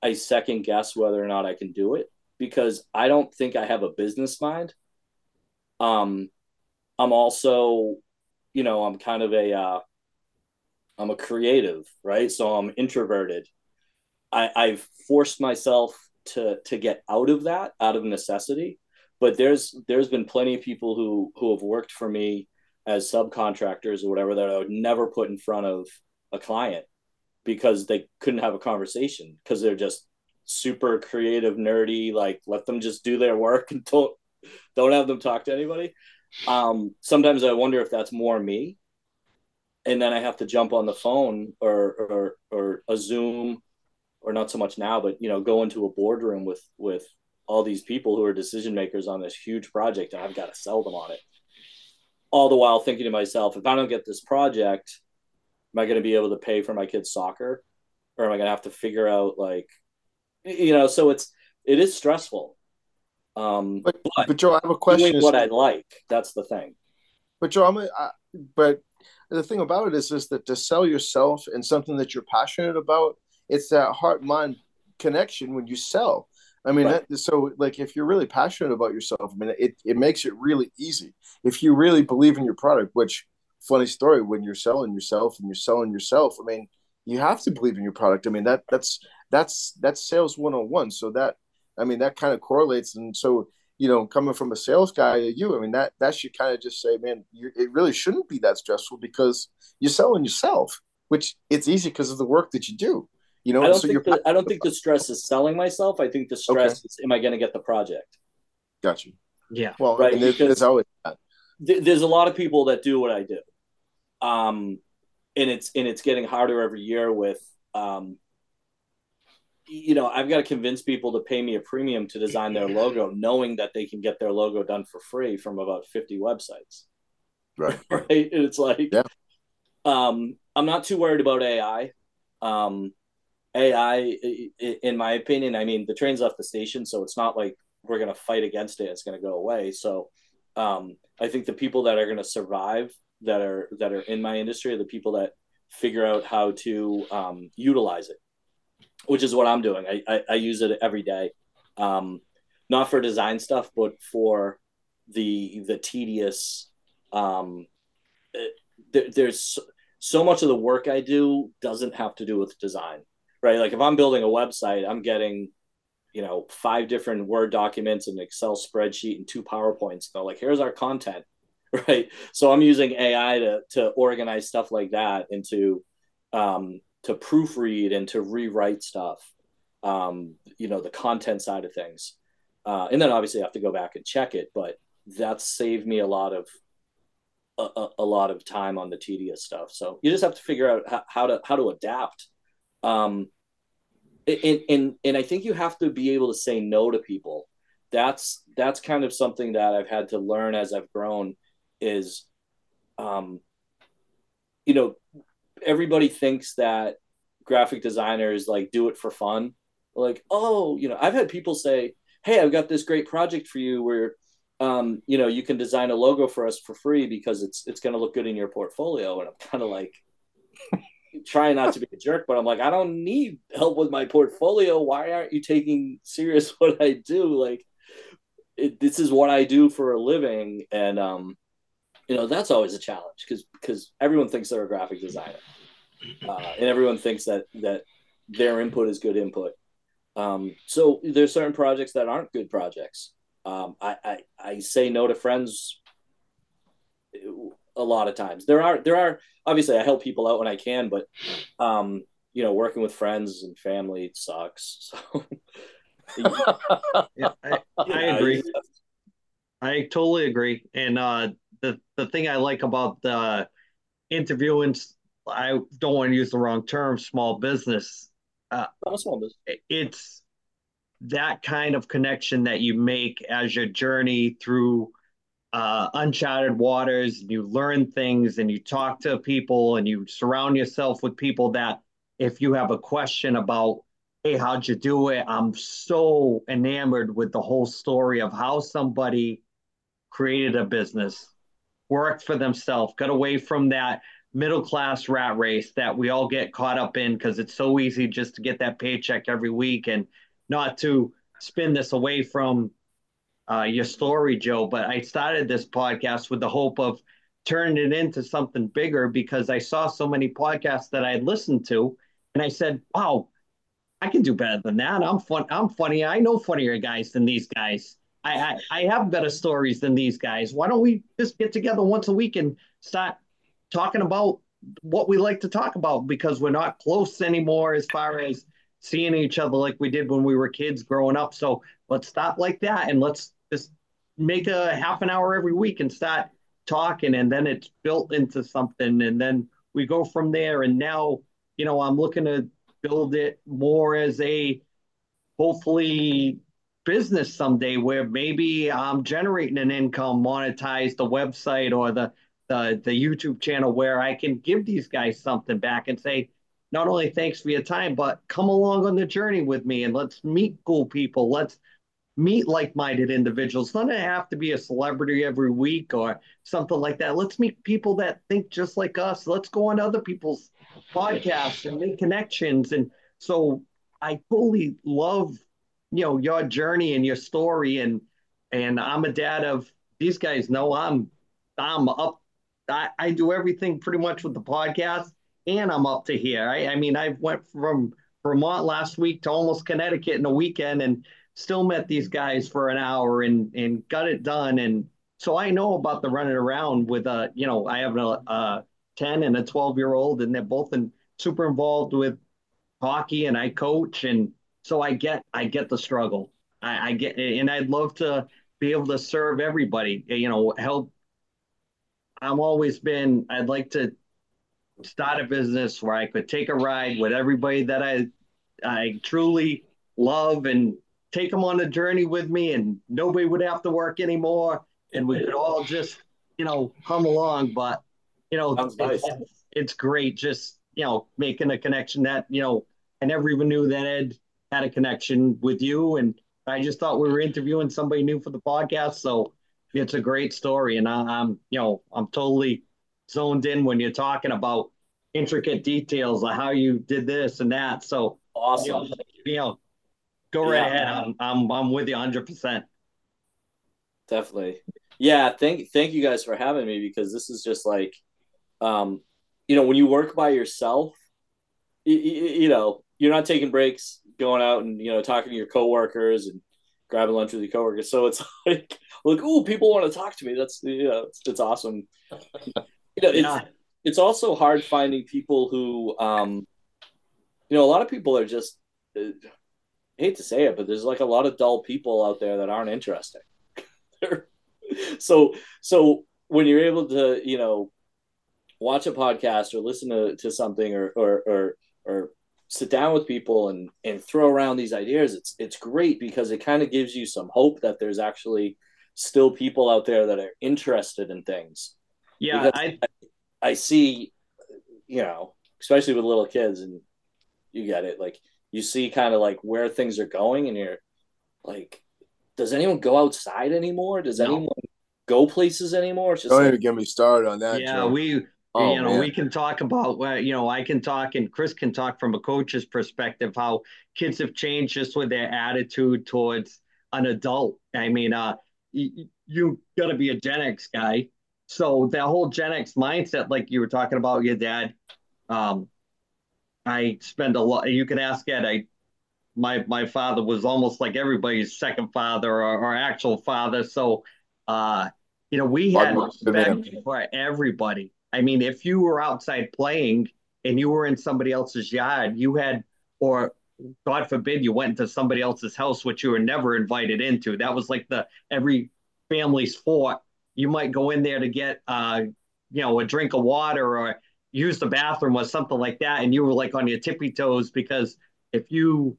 Speaker 2: i second guess whether or not i can do it because i don't think i have a business mind um, i'm also you know i'm kind of a uh, I'm a creative, right? So I'm introverted. I, I've forced myself to to get out of that out of necessity. But there's there's been plenty of people who who have worked for me as subcontractors or whatever that I would never put in front of a client because they couldn't have a conversation because they're just super creative, nerdy. Like let them just do their work and don't don't have them talk to anybody. Um, sometimes I wonder if that's more me, and then I have to jump on the phone or or or a Zoom, or not so much now, but you know, go into a boardroom with with all these people who are decision makers on this huge project, and I've got to sell them on it. All the while thinking to myself, if I don't get this project, am I going to be able to pay for my kids' soccer, or am I going to have to figure out like, you know? So it's it is stressful. Um,
Speaker 3: but, but, but Joe, I have a question.
Speaker 2: Doing what I like, that's the thing.
Speaker 3: But Joe, I'm a, I, but the thing about it is, is that to sell yourself and something that you're passionate about, it's that heart mind connection when you sell. I mean, right. that, so like if you're really passionate about yourself, I mean, it, it makes it really easy. If you really believe in your product, which funny story, when you're selling yourself and you're selling yourself, I mean, you have to believe in your product. I mean, that that's that's that's sales 101. So that I mean, that kind of correlates. And so, you know, coming from a sales guy to you, I mean, that that should kind of just say, man, it really shouldn't be that stressful because you're selling yourself, which it's easy because of the work that you do. You know,
Speaker 2: I don't,
Speaker 3: so
Speaker 2: think, the, I don't think the stress is selling myself. I think the stress okay. is, am I going to get the project?
Speaker 3: Got you.
Speaker 1: Yeah.
Speaker 3: Well, right. There's, there's always that.
Speaker 2: There's a lot of people that do what I do, um, and it's and it's getting harder every year with, um, you know, I've got to convince people to pay me a premium to design their logo, knowing that they can get their logo done for free from about 50 websites.
Speaker 3: Right.
Speaker 2: right. And it's like, yeah. um, I'm not too worried about AI. Um, AI, in my opinion, I mean, the train's left the station, so it's not like we're going to fight against it. It's going to go away. So um, I think the people that are going to survive that are that are in my industry are the people that figure out how to um, utilize it, which is what I'm doing. I, I, I use it every day, um, not for design stuff, but for the the tedious. Um, there, there's so much of the work I do doesn't have to do with design right? Like if I'm building a website, I'm getting, you know, five different Word documents, an Excel spreadsheet, and two PowerPoints. They're like, here's our content, right? So I'm using AI to to organize stuff like that into um, to proofread and to rewrite stuff. Um, you know, the content side of things, uh, and then obviously I have to go back and check it, but that saved me a lot of a, a, lot of time on the tedious stuff. So you just have to figure out how, to how to adapt um, and, and and I think you have to be able to say no to people. That's that's kind of something that I've had to learn as I've grown. Is, um, you know, everybody thinks that graphic designers like do it for fun. Like, oh, you know, I've had people say, "Hey, I've got this great project for you where." Um, you know, you can design a logo for us for free because it's it's going to look good in your portfolio. And I'm kind of like, trying not to be a jerk, but I'm like, I don't need help with my portfolio. Why aren't you taking serious what I do? Like, it, this is what I do for a living, and um, you know that's always a challenge because because everyone thinks they're a graphic designer, uh, and everyone thinks that that their input is good input. Um, so there's certain projects that aren't good projects. Um, I, I I say no to friends a lot of times. There are there are obviously I help people out when I can, but um, you know, working with friends and family sucks.
Speaker 1: So yeah, I, I agree. I totally agree. And uh, the the thing I like about the interviewing, I don't want to use the wrong term, small business.
Speaker 2: Uh, Not a small business.
Speaker 1: It's that kind of connection that you make as your journey through uh, uncharted waters. You learn things and you talk to people and you surround yourself with people that if you have a question about, hey, how'd you do it? I'm so enamored with the whole story of how somebody created a business, worked for themselves, got away from that middle class rat race that we all get caught up in because it's so easy just to get that paycheck every week and not to spin this away from uh, your story, Joe. But I started this podcast with the hope of turning it into something bigger because I saw so many podcasts that I listened to, and I said, "Wow, I can do better than that. I'm fun. I'm funny. I know funnier guys than these guys. I, I, I have better stories than these guys. Why don't we just get together once a week and start talking about what we like to talk about because we're not close anymore as far as seeing each other like we did when we were kids growing up. So let's stop like that and let's just make a half an hour every week and start talking and then it's built into something and then we go from there and now you know i'm looking to build it more as a hopefully business someday where maybe i'm generating an income monetize the website or the the, the youtube channel where i can give these guys something back and say not only thanks for your time but come along on the journey with me and let's meet cool people let's meet like-minded individuals. Doesn't have to be a celebrity every week or something like that. Let's meet people that think just like us. Let's go on other people's podcasts and make connections. And so I totally love, you know, your journey and your story. And and I'm a dad of these guys know I'm I'm up. I, I do everything pretty much with the podcast and I'm up to here. I, I mean, I went from Vermont last week to almost Connecticut in a weekend and still met these guys for an hour and and got it done. And so I know about the running around with a, you know, I have a, a 10 and a 12 year old, and they're both in, super involved with hockey, and I coach, and so I get I get the struggle. I, I get, and I'd love to be able to serve everybody. You know, help. I'm always been. I'd like to start a business where I could take a ride with everybody that I I truly love and take them on a journey with me and nobody would have to work anymore and we could all just you know come along but you know it's, nice. it's, it's, great just you know making a connection that you know i never even knew that ed had a connection with you and i just thought we were interviewing somebody new for the podcast so it's a great story and I, i'm you know i'm totally zoned in when you're talking about intricate details of how you did this and that so
Speaker 2: awesome
Speaker 1: you know, you know Go right yeah. ahead. I'm, I'm I'm with you 100. percent
Speaker 2: Definitely. Yeah. Thank thank you guys for having me because this is just like, um, you know, when you work by yourself, you, you know, you're not taking breaks, going out and you know talking to your coworkers and grabbing lunch with your coworkers. So it's like, like, oh, people want to talk to me. That's you know, it's, it's awesome. you know, it's, yeah. it's also hard finding people who, um, you know, a lot of people are just uh, hate to say it, but there's like a lot of dull people out there that aren't interesting. so so when you're able to, you know, watch a podcast or listen to, to something or, or or or sit down with people and and throw around these ideas, it's it's great because it kind of gives you some hope that there's actually still people out there that are interested in things.
Speaker 1: Yeah, I
Speaker 2: I see, you know, especially with little kids, and you get it. Like you see kind of like where things are going and you're like does anyone go outside anymore does no. anyone go places anymore
Speaker 3: it's just don't like, even get me started on that
Speaker 1: yeah Joe. we oh, you know man. we can talk about you know i can talk and chris can talk from a coach's perspective how kids have changed just with their attitude towards an adult i mean uh you, you got to be a gen x guy so that whole gen x mindset like you were talking about your dad um I spend a lot. You can ask Ed. I my my father was almost like everybody's second father or, or actual father. So, uh, you know, we had respect for everybody. I mean, if you were outside playing and you were in somebody else's yard, you had, or God forbid, you went into somebody else's house, which you were never invited into. That was like the every family's fort. You might go in there to get, uh, you know, a drink of water or use the bathroom or something like that, and you were like on your tippy toes because if you,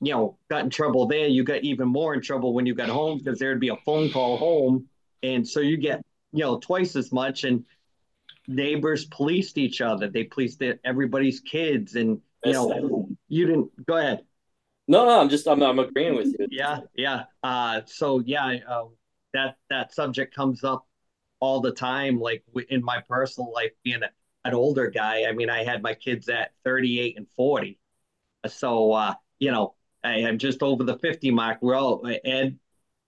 Speaker 1: you know, got in trouble there, you got even more in trouble when you got home because there'd be a phone call home, and so you get you know twice as much. And neighbors policed each other; they policed everybody's kids, and you know, you didn't go ahead.
Speaker 2: No, no, I'm just I'm I'm agreeing with you.
Speaker 1: Yeah, yeah. Uh, so yeah, uh, that that subject comes up all the time, like in my personal life, being a an older guy. I mean, I had my kids at 38 and 40. So, uh, you know, I am just over the 50 mark. We're all, and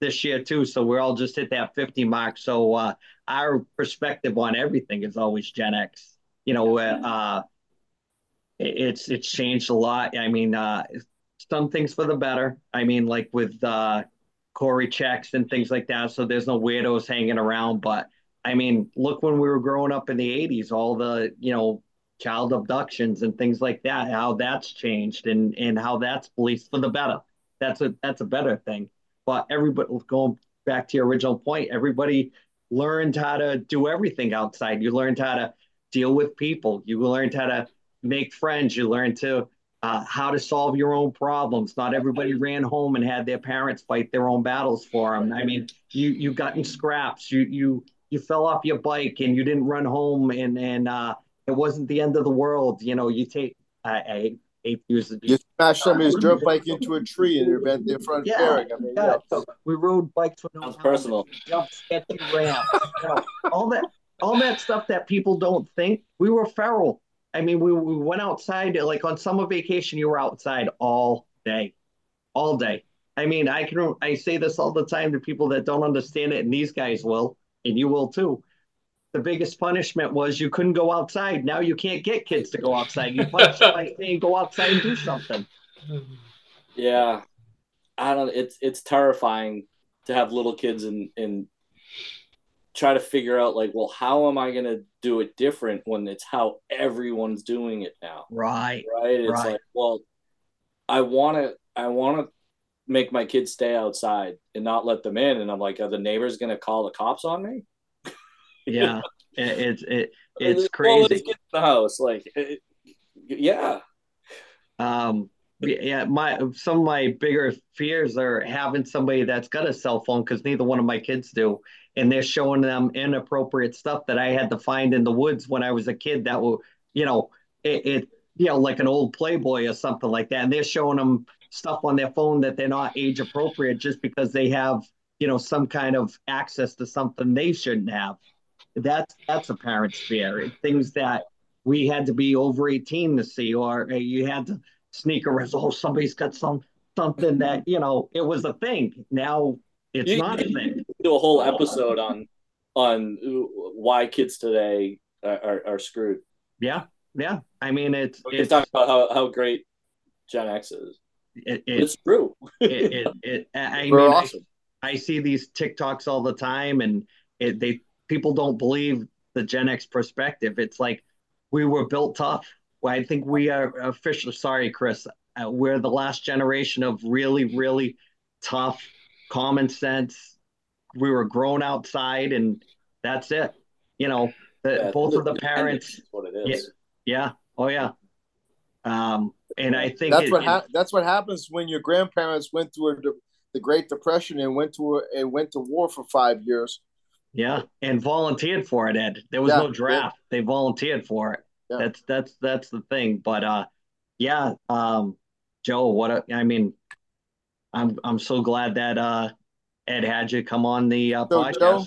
Speaker 1: this year too. So we're all just hit that 50 mark. So uh, our perspective on everything is always Gen X. You know, uh, it's it's changed a lot. I mean, uh, some things for the better. I mean, like with uh, CORI checks and things like that. So there's no weirdos hanging around. But I mean, look when we were growing up in the 80s, all the, you know, child abductions and things like that, how that's changed and, and how that's policed for the better. That's a that's a better thing. But everybody going back to your original point, everybody learned how to do everything outside. You learned how to deal with people. You learned how to make friends. You learned to uh, how to solve your own problems. Not everybody ran home and had their parents fight their own battles for them. I mean, you you got in scraps. You you you fell off your bike and you didn't run home and and uh, it wasn't the end of the world. You know, you take I, I hate to use
Speaker 3: You smashed somebody's dirt bike into a tree and it bent their front
Speaker 1: yeah,
Speaker 3: fairing. I mean,
Speaker 1: yeah.
Speaker 3: yeah.
Speaker 1: So we rode bikes with no
Speaker 2: Sounds personal.
Speaker 1: jumped sketchy ramps, you know, all that all that stuff that people don't think. We were feral. I mean, we, we went outside like on summer vacation. You were outside all day, all day. I mean, I can I say this all the time to people that don't understand it, and these guys will, and you will too. The biggest punishment was you couldn't go outside. Now you can't get kids to go outside. You punish somebody saying go outside and do something.
Speaker 2: Yeah, I don't. It's it's terrifying to have little kids and and try to figure out like, well, how am I gonna do it different when it's how everyone's doing it now,
Speaker 1: Right.
Speaker 2: right? It's
Speaker 1: Right.
Speaker 2: like, well, I want to I want to make my kids stay outside and not let them in, and I'm like, are the neighbors gonna call the cops on me?
Speaker 1: Yeah. It, it's it, it's crazy.
Speaker 2: get the house, like, it, yeah.
Speaker 1: Um, yeah, my some of my bigger fears are having somebody that's got a cell phone because neither one of my kids do, and they're showing them inappropriate stuff that I had to find in the woods when I was a kid. That will, you know, it, it you know like an old Playboy or something like that, and they're showing them stuff on their phone that they're not age appropriate just because they have you know some kind of access to something they shouldn't have. That's that's a parent's fear. Things that we had to be over 18 to see, or uh, you had to sneak around. Oh, somebody's got some something that you know it was a thing. Now it's
Speaker 2: You-
Speaker 1: not a thing.
Speaker 2: do a whole episode on on why kids today are, are, are screwed.
Speaker 1: Yeah, yeah. I mean, it's
Speaker 2: We
Speaker 1: it's
Speaker 2: talk about how, how great Gen X is.
Speaker 1: it, it,
Speaker 2: It's true.
Speaker 1: it, it, it I
Speaker 3: We're
Speaker 1: mean, I-
Speaker 3: awesome.
Speaker 1: I see these TikToks all the time, and it, they people don't believe the Gen X perspective. It's like we were built tough. Well, I think we are officially sorry, Chris. Uh, we're the last generation of really, really tough, common sense. We were grown outside, and that's it. You know, the,
Speaker 2: Yeah,
Speaker 1: both of the parents.
Speaker 2: what it is.
Speaker 1: Yeah. Oh yeah. Um, and I think
Speaker 3: That's
Speaker 1: it-
Speaker 3: what
Speaker 1: it-
Speaker 3: ha- that's what happens when your grandparents went through a, the Great Depression and went to a, and went to war for five years.
Speaker 1: Yeah, and volunteered for it, Ed. There was
Speaker 3: Yeah,
Speaker 1: no draft. They volunteered for it.
Speaker 3: Yeah.
Speaker 1: That's that's that's the thing. But uh yeah, um Joe, what a, I mean, I'm I'm so glad that uh Ed had you come on the uh,
Speaker 3: So,
Speaker 1: podcast.
Speaker 3: Joe?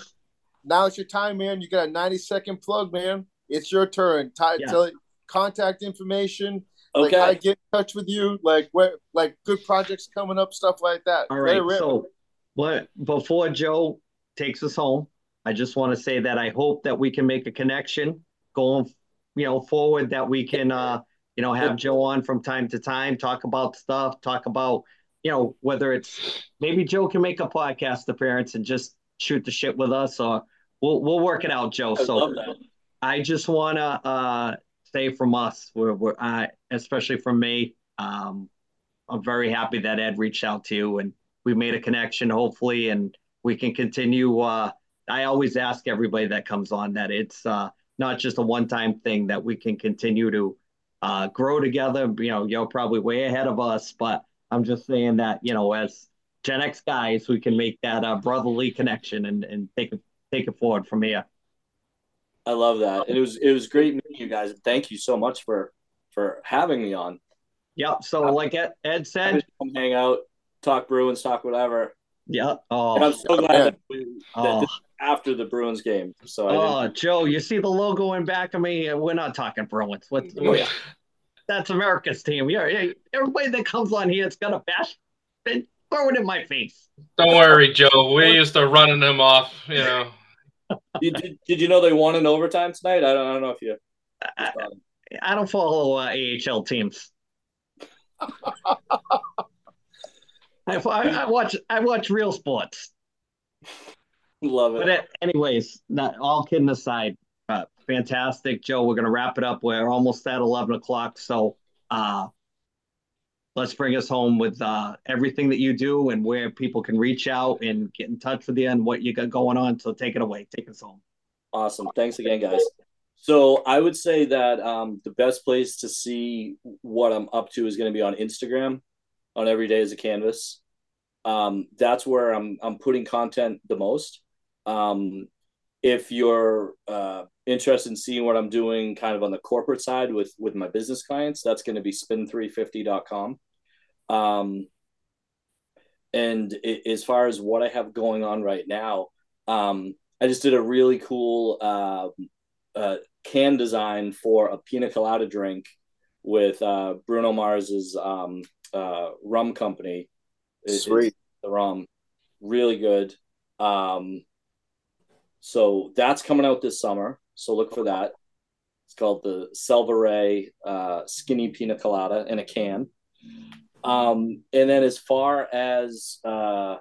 Speaker 3: Now it's your time, man. You got a ninety second plug, man. It's your turn. Ty,
Speaker 1: Yeah.
Speaker 3: tell it contact information, like
Speaker 2: Okay.
Speaker 3: how to get in touch with you, like where like good projects coming up, stuff like that.
Speaker 1: All right.
Speaker 3: Let right.
Speaker 1: So, what before Joe takes us home, I just want to say that I hope that we can make a connection going, you know, forward. That we can, uh, you know, have Joe on from time to time, talk about stuff, talk about, you know, whether it's maybe Joe can make a podcast appearance and just shoot the shit with us, or we'll we'll work it out, Joe.
Speaker 2: I
Speaker 1: So. I just want to uh, say from us, we're, we're uh, especially from me, um, I'm very happy that Ed reached out to you and we made a connection, hopefully, and we can continue. Uh, I always ask everybody that comes on that it's uh, not just a one-time thing that we can continue to uh, grow together. You know, you're probably way ahead of us, but I'm just saying that you know, as Gen X guys, we can make that uh, brotherly connection and and take it take it forward from here.
Speaker 2: I love that. It was it was great meeting you guys. Thank you so much for for having me on.
Speaker 1: Yep. So, like Ed, Ed said,
Speaker 2: come hang out, talk Bruins, talk whatever.
Speaker 1: yeah.
Speaker 2: And
Speaker 1: Oh,
Speaker 2: I'm so glad
Speaker 3: yeah.
Speaker 2: that, we, that
Speaker 1: oh,
Speaker 2: this is after the Bruins game. So I didn't,
Speaker 1: oh, Joe, you see the logo in back of me? We're not talking Bruins. What?
Speaker 2: Oh, yeah.
Speaker 1: That's America's team. Yeah, yeah. Everybody that comes on here, it's gonna bash and throw it in my face.
Speaker 4: Don't worry, Joe. We used to running them off. You know.
Speaker 2: did, did, did you know they won in overtime tonight? I don't, I don't know if you.
Speaker 1: I, I don't follow uh, AHL teams. I, I watch I watch real sports.
Speaker 2: Love it.
Speaker 1: But it, anyways, not all kidding aside, uh, fantastic, Joe. We're gonna wrap it up. We're almost at eleven o'clock, so uh, let's bring us home with uh, everything that you do and where people can reach out and get in touch with you and what you got going on. So take it away, take us home.
Speaker 2: Awesome. Thanks again, guys. So I would say that um, the best place to see what I'm up to is going to be on Instagram, on Every Day as a Canvas. Um, that's where I'm I'm putting content the most. Um, if you're uh, interested in seeing what I'm doing, kind of on the corporate side with with my business clients, that's going to be spin350.com. Um, and it, as far as what I have going on right now, um, I just did a really cool uh, uh, can design for a pina colada drink with uh, Bruno Mars's um, uh, rum company.
Speaker 3: Sweet,
Speaker 2: the rum, really good. Um, so that's coming out this summer. So look for that. It's called the Selva uh, Skinny Pina Colada in a can. Um, and then as far as uh,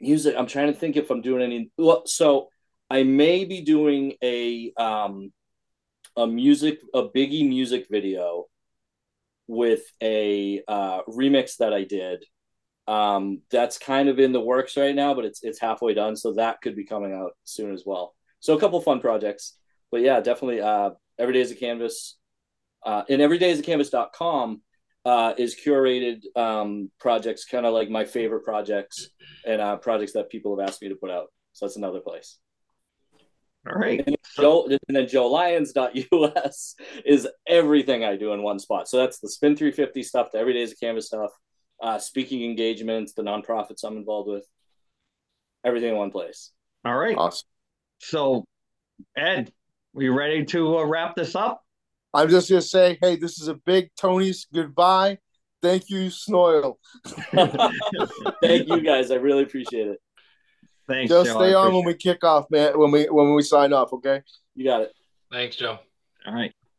Speaker 2: music, I'm trying to think if I'm doing any. Well, so I may be doing a um, a music a Biggie music video with a uh, remix that I did. Um, that's kind of in the works right now, but it's it's halfway done, so that could be coming out soon as well. So a couple fun projects, but yeah, definitely. Uh, Every day is a canvas, uh, and everydayisAcanvas.com uh, is curated um, projects, kind of like my favorite projects and uh, projects that people have asked me to put out. So that's another place.
Speaker 1: All right.
Speaker 2: And, Joe, and then joelyons.us is everything I do in one spot. So that's the Spin 350 stuff, the Everydays a Canvas stuff, uh, speaking engagements, the nonprofits I'm involved with, everything in one place.
Speaker 1: All right.
Speaker 3: Awesome.
Speaker 1: So, Ed, are you ready to uh, wrap this up?
Speaker 3: I'm just going to say, hey, this is a big Tony's goodbye. Thank you, Snoyl.
Speaker 2: Thank you, guys. I really appreciate it.
Speaker 1: Thanks.
Speaker 3: Just Joe, stay on when we kick off, man. When we when we sign off, okay?
Speaker 2: You got it.
Speaker 4: Thanks, Joe.
Speaker 1: All right.